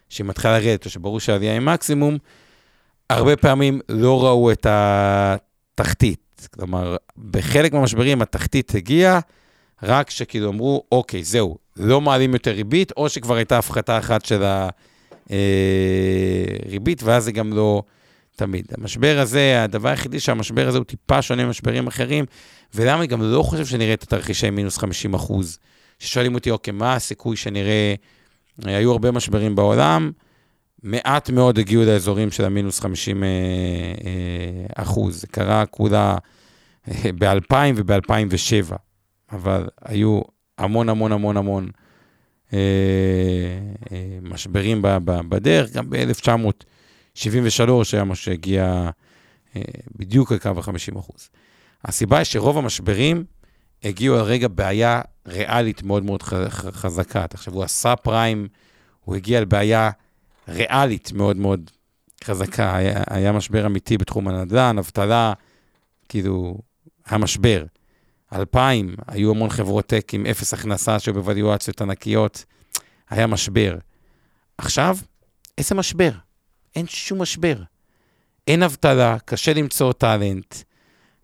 שהיא מתחילה לרדת, או שברור שהעלייה היא מקסימום, הרבה פעמים לא ראו את התחתית. כלומר, בחלק מהמשברים התחתית הגיעה, רק שכאילו אמרו, אוקיי, זהו, לא מעלים יותר ריבית, או שכבר הייתה הפחתה אחת של הריבית, ואז זה גם לא תמיד. המשבר הזה, הדבר היחידי שהמשבר הזה הוא טיפה שונה ממשברים אחרים, ולמה אני גם לא חושב שנראה את התרחישי מינוס 50 אחוז. ששואלים אותי, אוקיי, מה הסיכוי שנראה, היו הרבה משברים בעולם, מעט מאוד הגיעו לאזורים של המינוס 50 אה, אה, אחוז. זה קרה כולה אה, ב-2000 וב-2007, אבל היו המון המון המון המון משברים בדרך, גם ב-1973 היה מה שהגיע בדיוק לקו ה-50 אחוז. הסיבה היא שרוב המשברים הגיעו על רגע בעיה ריאלית מאוד מאוד חזקה. תחשבו, הסאב פריים, הוא הגיע על בעיה ריאלית מאוד מאוד חזקה. היה, היה משבר אמיתי בתחום הנדל"ן, אבטלה, כאילו, היה משבר. 2000, היו המון חברות טק עם אפס הכנסה שהיו בווליואציות ענקיות, היה משבר. עכשיו, איזה משבר? אין שום משבר. אין אבטלה, קשה למצוא טאלנט,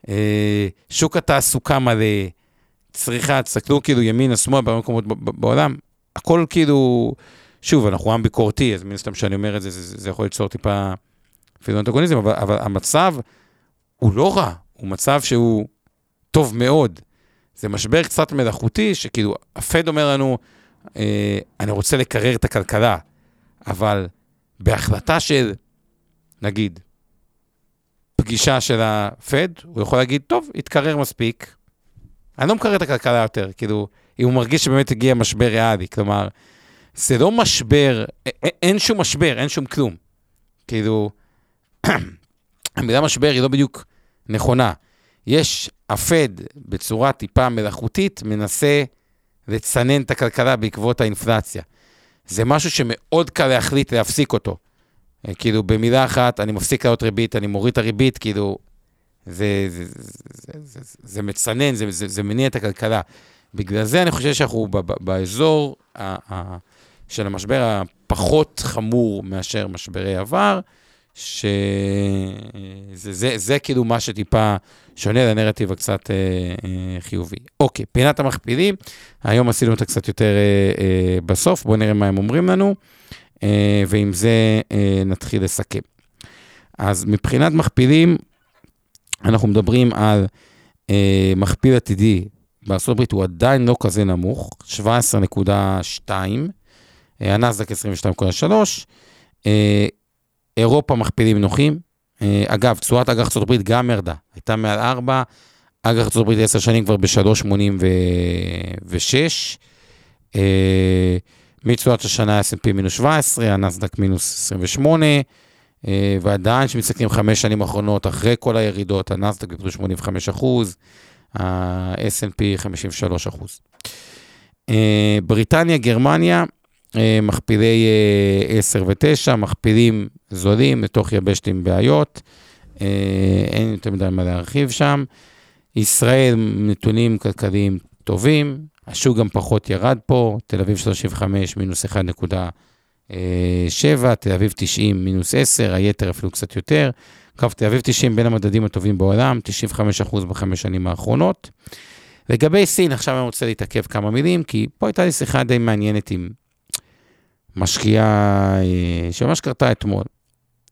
אה, שוק התעסוקה מלא, צריכה, תסתכלו כאילו ימינה, שמאל, בהרבה מקומות בעולם, הכל כאילו... שוב, אנחנו עם ביקורתי, אז מן הסתם שאני אומר את זה, זה, זה יכול ליצור טיפה אפילו אנטגוניזם, אבל, אבל המצב הוא לא רע, הוא מצב שהוא טוב מאוד. זה משבר קצת מלאכותי, שכאילו, הפד אומר לנו, אה, אני רוצה לקרר את הכלכלה, אבל בהחלטה של, נגיד, פגישה של הפד, הוא יכול להגיד, טוב, התקרר מספיק, אני לא מקרר את הכלכלה יותר, כאילו, אם הוא מרגיש שבאמת הגיע משבר ריאלי, כלומר, זה לא משבר, אין שום משבר, אין שום כלום. כאילו, המילה משבר היא לא בדיוק נכונה. יש, הפד בצורה טיפה מלאכותית מנסה לצנן את הכלכלה בעקבות האינפלציה. זה משהו שמאוד קל להחליט להפסיק אותו. כאילו, במילה אחת, אני מפסיק לעלות ריבית, אני מוריד את הריבית, כאילו, זה, זה, זה, זה, זה, זה מצנן, זה, זה, זה מניע את הכלכלה. בגלל זה אני חושב שאנחנו באזור של המשבר הפחות חמור מאשר משברי עבר, שזה זה, זה כאילו מה שטיפה שונה לנרטיב הקצת אה, אה, חיובי. אוקיי, פינת המכפילים, היום עשינו אותה קצת יותר אה, אה, בסוף, בואו נראה מה הם אומרים לנו, אה, ועם זה אה, נתחיל לסכם. אז מבחינת מכפילים, אנחנו מדברים על אה, מכפיל עתידי הברית, הוא עדיין לא כזה נמוך, 17.2, אה, הנסדק 22.3, אה, אירופה מכפילים נוחים. אה, אגב, תשואת אג"ח הברית גם ירדה, הייתה מעל 4, אג"ח הברית 10 שנים כבר ב-3.86. מתשואת השנה S&P מינוס 17, הנסדק מינוס 28, ועדיין כשמסתכלים חמש שנים האחרונות, אחרי כל הירידות, הנסדק בפלוס 85 אחוז, ה-S&P 53 אחוז. בריטניה, גרמניה, אה, מכפילי 10 ו-9, מכפילים זולים לתוך יבשת עם בעיות. אין יותר מדי מה להרחיב שם. ישראל, נתונים כלכליים טובים, השוק גם פחות ירד פה, תל אביב 35 מינוס 1.7, תל אביב 90 מינוס 10, היתר אפילו קצת יותר. קו תל אביב 90 בין המדדים הטובים בעולם, 95% בחמש שנים האחרונות. לגבי סין, עכשיו אני רוצה להתעכב כמה מילים, כי פה הייתה לי שיחה די מעניינת עם משקיעה אה, שממש קרתה אתמול.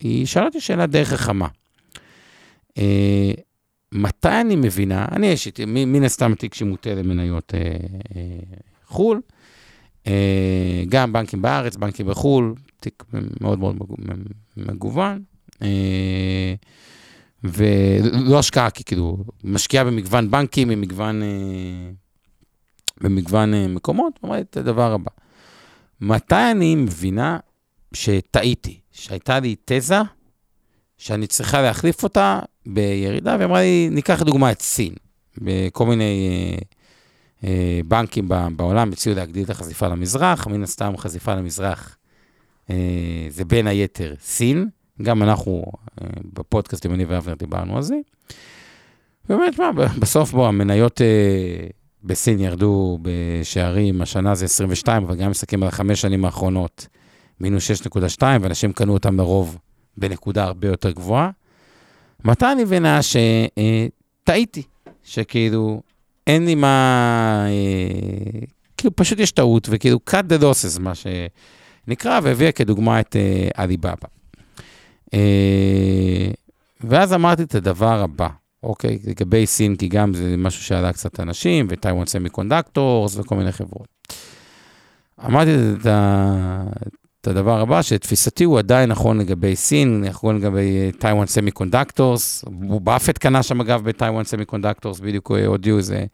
היא שאלה אותי שאלה די חכמה. אה, מתי אני מבינה, אני יש איתי, מן הסתם תיק שמוטה למניות אה, אה, חו"ל, אה, גם בנקים בארץ, בנקים בחו"ל, תיק מאוד מאוד מגוון, אה, ולא השקעה, כי כאילו, משקיעה במגוון בנקים, במגוון, אה, במגוון אה, מקומות, אומרת את הדבר הבא. מתי אני מבינה שטעיתי, שהייתה לי תזה שאני צריכה להחליף אותה בירידה, ואמרה לי, ניקח לדוגמה את סין, בכל מיני אה, אה, בנקים בעולם הציעו להגדיל את החשיפה למזרח, מן הסתם חשיפה למזרח אה, זה בין היתר סין, גם אנחנו אה, בפודקאסט, אני ואבנר דיברנו על זה. באמת, מה, בסוף בוא, המניות אה, בסין ירדו בשערים, השנה זה 22, אבל גם מסתכלים על החמש שנים האחרונות, מינוס 6.2, ואנשים קנו אותם לרוב בנקודה הרבה יותר גבוהה. מתי אני מבינה שטעיתי, אה, שכאילו אין לי מה, אה, כאילו פשוט יש טעות, וכאילו cut the losses, מה שנקרא, והביאה כדוגמה את אה, עליבאבא. אה, ואז אמרתי את הדבר הבא, אוקיי? לגבי סין, כי גם זה משהו שעלה קצת אנשים, ו Taiwan Semiconductors וכל מיני חברות. אמרתי את, את הדבר הבא, שתפיסתי הוא עדיין נכון לגבי סין, נכון לגבי טייוואן סמי קונדקטורס. באפט קנה שם אגב ב Taiwan Semiconductors, בדיוק הודיעו, זה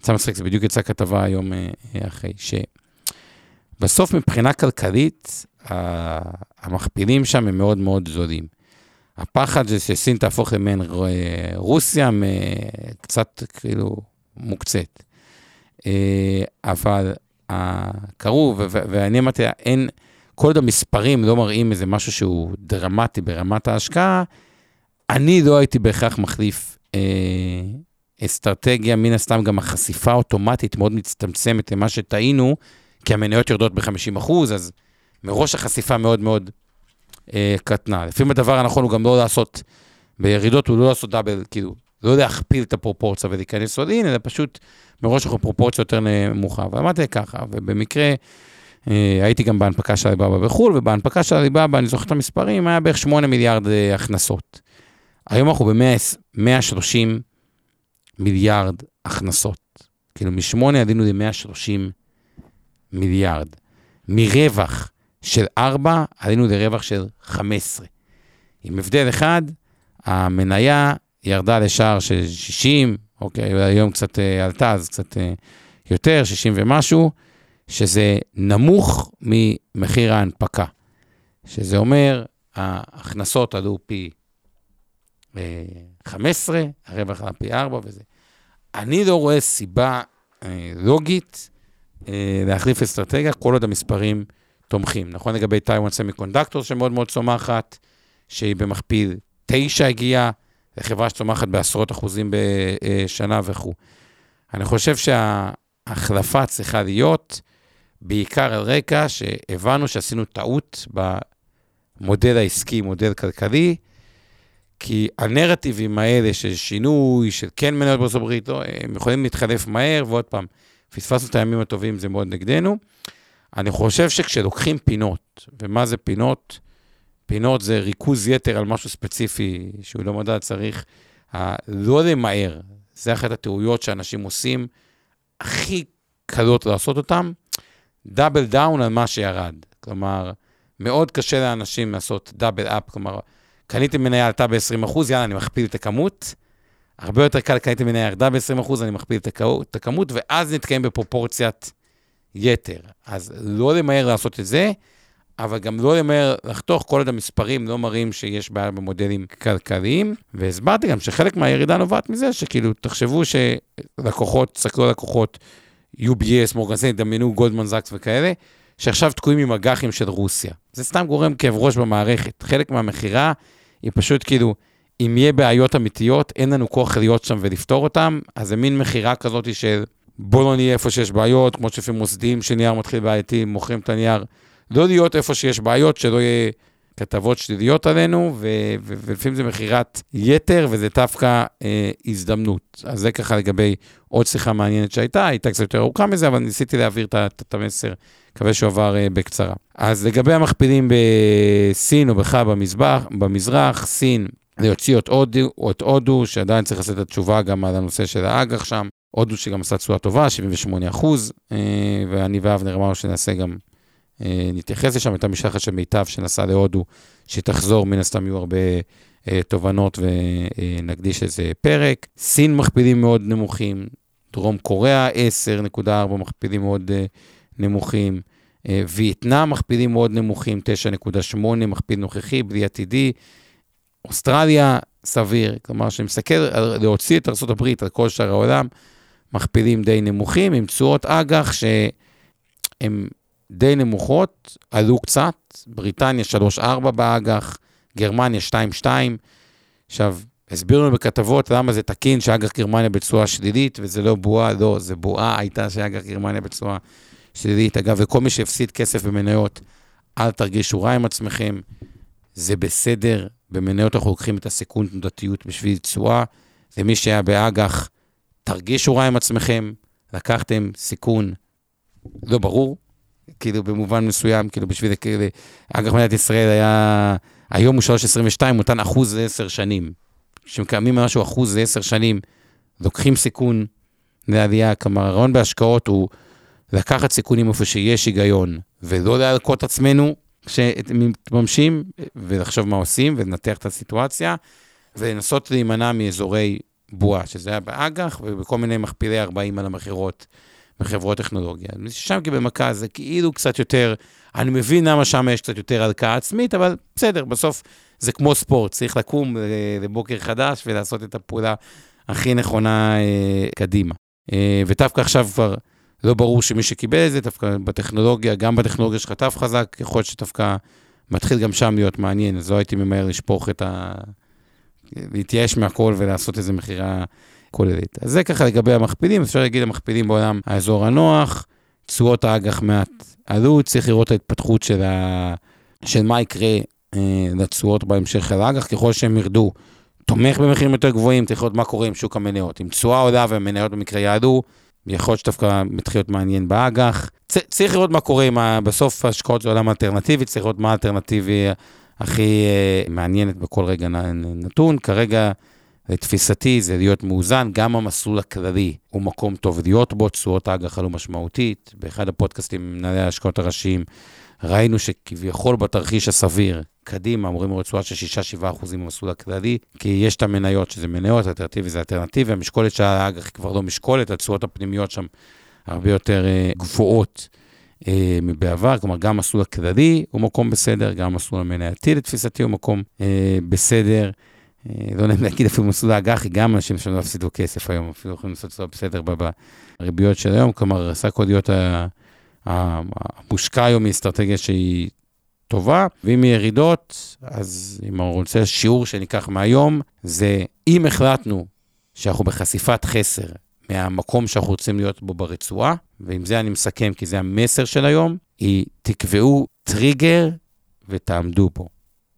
יצא מצחיק, זה בדיוק יצא כתבה היום אה, אחרי, שבסוף מבחינה כלכלית, המכפילים שם הם מאוד מאוד זולים. הפחד זה שסין תהפוך למעין רוסיה קצת כאילו מוקצת. אה, אבל קרו, ואני אמרתי, אין, כל עוד המספרים לא מראים איזה משהו שהוא דרמטי ברמת ההשקעה, אני לא הייתי בהכרח מחליף אה, אסטרטגיה, מן הסתם גם החשיפה האוטומטית מאוד מצטמצמת למה שטעינו, כי המניות יורדות ב-50 אחוז, אז מראש החשיפה מאוד מאוד אה, קטנה. לפעמים הדבר הנכון הוא גם לא לעשות, בירידות הוא לא לעשות דאבל, כאילו, לא להכפיל את הפרופורציה ולהיכנס עוד אין, אלא פשוט מראש אנחנו פרופורציה יותר נמוכה. ואמרתי ככה, ובמקרה, אה, הייתי גם בהנפקה של עליבאבא בחו"ל, ובהנפקה של עליבאבא, אני זוכר את המספרים, היה בערך 8 מיליארד אה, הכנסות. היום אנחנו ב-130 מיליארד הכנסות. כאילו, מ-8 עלינו ל-130 מיליארד. מרווח של 4 עלינו לרווח של 15. עם הבדל אחד, המניה ירדה לשער של 60, אוקיי, היום קצת אה, עלתה, אז קצת אה, יותר, 60 ומשהו, שזה נמוך ממחיר ההנפקה. שזה אומר, ההכנסות עלו פי 15, אה, הרווח עלה פי 4 וזה. אני לא רואה סיבה לוגית להחליף אסטרטגיה כל עוד המספרים תומכים. נכון לגבי טיוואן סמי קונדקטור שמאוד מאוד צומחת, שהיא במכפיל 9 הגיעה, זו חברה שצומחת בעשרות אחוזים בשנה וכו'. אני חושב שההחלפה צריכה להיות בעיקר על רקע שהבנו שעשינו טעות במודל העסקי, מודל כלכלי, כי הנרטיבים האלה של שינוי, של כן מניות בארצות הברית, לא, הם יכולים להתחלף מהר, ועוד פעם, פספסנו את הימים הטובים, זה מאוד נגדנו. אני חושב שכשלוקחים פינות, ומה זה פינות? פינות זה ריכוז יתר על משהו ספציפי שהוא לא מדע, צריך לא למהר. זה אחת הטעויות שאנשים עושים, הכי קלות לעשות אותן, double down על מה שירד. כלומר, מאוד קשה לאנשים לעשות double up, כלומר, קניתי מניה עלתה ב-20%, יאללה, אני מכפיל את הכמות. הרבה יותר קל קניתי מניה ירדה ב-20%, אני מכפיל את הכמות, ואז נתקיים בפרופורציית יתר. אז לא למהר לעשות את זה, אבל גם לא למהר לחתוך כל עוד המספרים לא מראים שיש בעיה במודלים כלכליים. והסברתי גם שחלק מהירידה נובעת מזה שכאילו, תחשבו שלקוחות, תסתכלו על לקוחות, UBS, מורגנסי, דמיינו גולדמן זקס וכאלה, שעכשיו תקועים עם אג"חים של רוסיה. זה סתם גורם כאב ראש במערכת. חלק מהמכירה היא פשוט כאילו, אם יהיה בעיות אמיתיות, אין לנו כוח להיות שם ולפתור אותם, אז זה מין מכירה כזאת של בוא לא נהיה איפה שיש בעיות, כמו שלפעמים מוסדים שנייר מתחיל בעייתי, מוכרים את הנייר. לא להיות איפה שיש בעיות, שלא יהיה כתבות שליליות עלינו, ולפעמים זה מכירת יתר, וזה דווקא אה, הזדמנות. אז זה ככה לגבי עוד שיחה מעניינת שהייתה, הייתה קצת יותר ארוכה מזה, אבל ניסיתי להעביר את המסר, מקווה שהוא עבר אה, בקצרה. אז לגבי המכפילים בסין או בכלל במזבח, במזרח, סין, להוציא את הודו, שעדיין צריך לעשות את התשובה גם על הנושא של האג"ח שם. הודו שגם עשה תשואה טובה, 78 אחוז, אה, ואני ואבנר אמרנו שנעשה גם אה, נתייחס לשם, הייתה משלחת של מיטב שנסעה להודו, שתחזור, מן הסתם יהיו הרבה אה, תובנות ונקדיש איזה פרק. סין מכפילים מאוד נמוכים, דרום קוריאה 10.4 מכפילים מאוד נמוכים. וייטנאם מכפילים מאוד נמוכים, 9.8 מכפיל נוכחי, בלי עתידי. אוסטרליה, סביר, כלומר, שמסתכל להוציא את ארה"ב על כל שאר העולם, מכפילים די נמוכים, עם תשואות אג"ח שהן די נמוכות, עלו קצת, בריטניה 3-4 באג"ח, גרמניה 2-2. עכשיו, הסבירו לנו בכתבות למה זה תקין שאג"ח גרמניה בצורה שלילית, וזה לא בועה, לא, זה בועה הייתה שאג"ח גרמניה בצורה שלילית. אגב, וכל מי שהפסיד כסף במניות, אל תרגישו רע עם עצמכם, זה בסדר, במניות אנחנו לוקחים את הסיכון תנודתיות בשביל תשואה. למי שהיה באג"ח, תרגישו רע עם עצמכם, לקחתם סיכון לא ברור, כאילו במובן מסוים, כאילו בשביל, כאילו, אג"ח מדינת ישראל היה, היום הוא 3.22, הוא נתן אחוז ל-10 שנים. כשמקיימים משהו אחוז ל-10 שנים, לוקחים סיכון לעלייה, כלומר, הרעיון בהשקעות הוא לקחת סיכונים איפה שיש היגיון, ולא להלקות עצמנו כשמתממשים, ולחשוב מה עושים, ולנתח את הסיטואציה, ולנסות להימנע מאזורי בועה, שזה היה באג"ח, ובכל מיני מכפילי 40 על המכירות. בחברות טכנולוגיה. שם במכה זה כאילו קצת יותר, אני מבין למה שם יש קצת יותר הלקאה עצמית, אבל בסדר, בסוף זה כמו ספורט, צריך לקום אה, לבוקר חדש ולעשות את הפעולה הכי נכונה אה, קדימה. אה, ודווקא עכשיו כבר לא ברור שמי שקיבל את זה, דווקא בטכנולוגיה, גם בטכנולוגיה שחטף חזק, יכול להיות שדווקא מתחיל גם שם להיות מעניין, אז לא הייתי ממהר לשפוך את ה... להתייאש מהכל ולעשות איזו מכירה כוללת. אז זה ככה לגבי המכפילים, אפשר להגיד המכפילים בעולם האזור הנוח, תשואות האג"ח מעט עלו, צריך לראות את ההתפתחות של, ה... של מה יקרה אה, לתשואות בהמשך של האג"ח, ככל שהם ירדו. תומך במחירים יותר גבוהים, צריך לראות מה קורה עם שוק המניות. אם תשואה עולה והמניות במקרה יעדו, יכול להיות שדווקא מתחיל להיות מעניין באג"ח. צריך לראות מה קורה עם ה... בסוף ההשקעות זה עולם אלטרנטיבי, צריך לראות מה האלטרנטיבי הכי אה, מעניינת בכל רגע נתון. כרגע לתפיסתי זה להיות מאוזן, גם המסלול הכללי הוא מקום טוב להיות בו, תשואות האג"ח עלו משמעותית. באחד הפודקאסטים עם מנהלי ההשקעות הראשיים, ראינו שכביכול בתרחיש הסביר, קדימה, אמורים תשואה של 6-7 אחוזים במסלול הכללי, כי יש את המניות, שזה מניות, אלטרנטיבי זה אלטרנטיבי, המשקולת של האג"ח היא כבר לא משקולת, התשואות הפנימיות שם הרבה יותר uh, גבוהות uh, מבעבר, כלומר גם המסלול הכללי הוא מקום בסדר, גם המסלול המנייתי לתפיסתי הוא מקום uh, בסדר. אה, לא נעים להגיד אפילו מסלול האג"חי, גם אנשים שלא הפסידו כסף היום, אפילו יכולים לעשות את בסדר בריביות של היום, כלומר, סך הכל להיות המושקע היום היא אסטרטגיה שהיא טובה, ואם יהיה ירידות, אז אם אני רוצה שיעור שניקח מהיום, זה אם החלטנו שאנחנו בחשיפת חסר מהמקום שאנחנו רוצים להיות בו ברצועה, ועם זה אני מסכם, כי זה המסר של היום, היא תקבעו טריגר ותעמדו בו.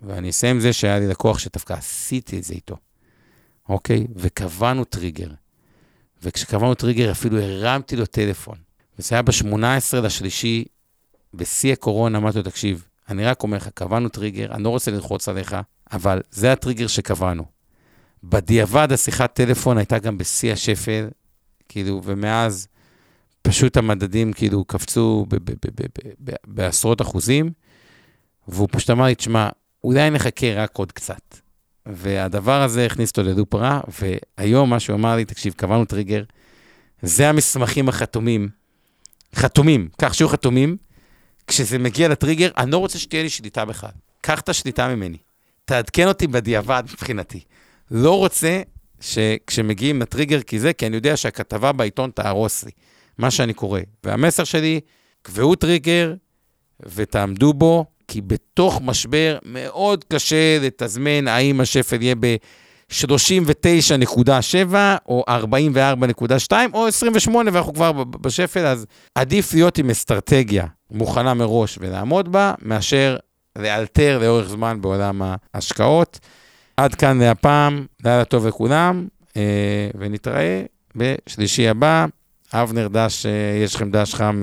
ואני אסיים זה שהיה לי לקוח שדווקא עשיתי את זה איתו, אוקיי? וקבענו טריגר. וכשקבענו טריגר אפילו הרמתי לו טלפון. וזה היה ב-18 לשלישי, בשיא הקורונה, אמרתי לו, תקשיב, אני רק אומר לך, קבענו טריגר, אני לא רוצה ללחוץ עליך, אבל זה הטריגר שקבענו. בדיעבד השיחת טלפון הייתה גם בשיא השפל, כאילו, ומאז פשוט המדדים כאילו קפצו בעשרות אחוזים, והוא פשוט אמר לי, תשמע, אולי נחכה רק עוד קצת. והדבר הזה הכניס אותו לדופ רע, והיום מה שהוא אמר לי, תקשיב, קבענו טריגר, זה המסמכים החתומים, חתומים, כך שיהיו חתומים, כשזה מגיע לטריגר, אני לא רוצה שתהיה לי שליטה בכלל. קח את השליטה ממני. תעדכן אותי בדיעבד מבחינתי. לא רוצה שכשמגיעים לטריגר כי זה, כי אני יודע שהכתבה בעיתון תהרוס לי, מה שאני קורא. והמסר שלי, קבעו טריגר, ותעמדו בו, כי בתוך משבר מאוד קשה לתזמן האם השפל יהיה ב-39.7 או 44.2 או 28 ואנחנו כבר בשפל, אז עדיף להיות עם אסטרטגיה מוכנה מראש ולעמוד בה, מאשר לאלתר לאורך זמן בעולם ההשקעות. עד כאן להפעם, לילה טוב לכולם, אה, ונתראה בשלישי הבא. אבנר דש, אה, יש לכם דש חם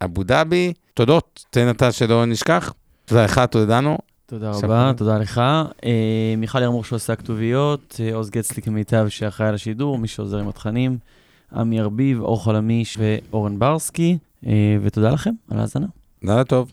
מאבו דאבי. תודות, תן אתה שלא נשכח. תודה לך, תודה לנו. תודה רבה, תודה לך. אה, מיכל ירמור שעושה כתוביות, עוז גצלי כמיטב שאחראי על השידור, מי שעוזר עם התכנים, עמי ארביב, אור חלמיש ואורן ברסקי, ותודה לכם על ההאזנה. לילה טוב.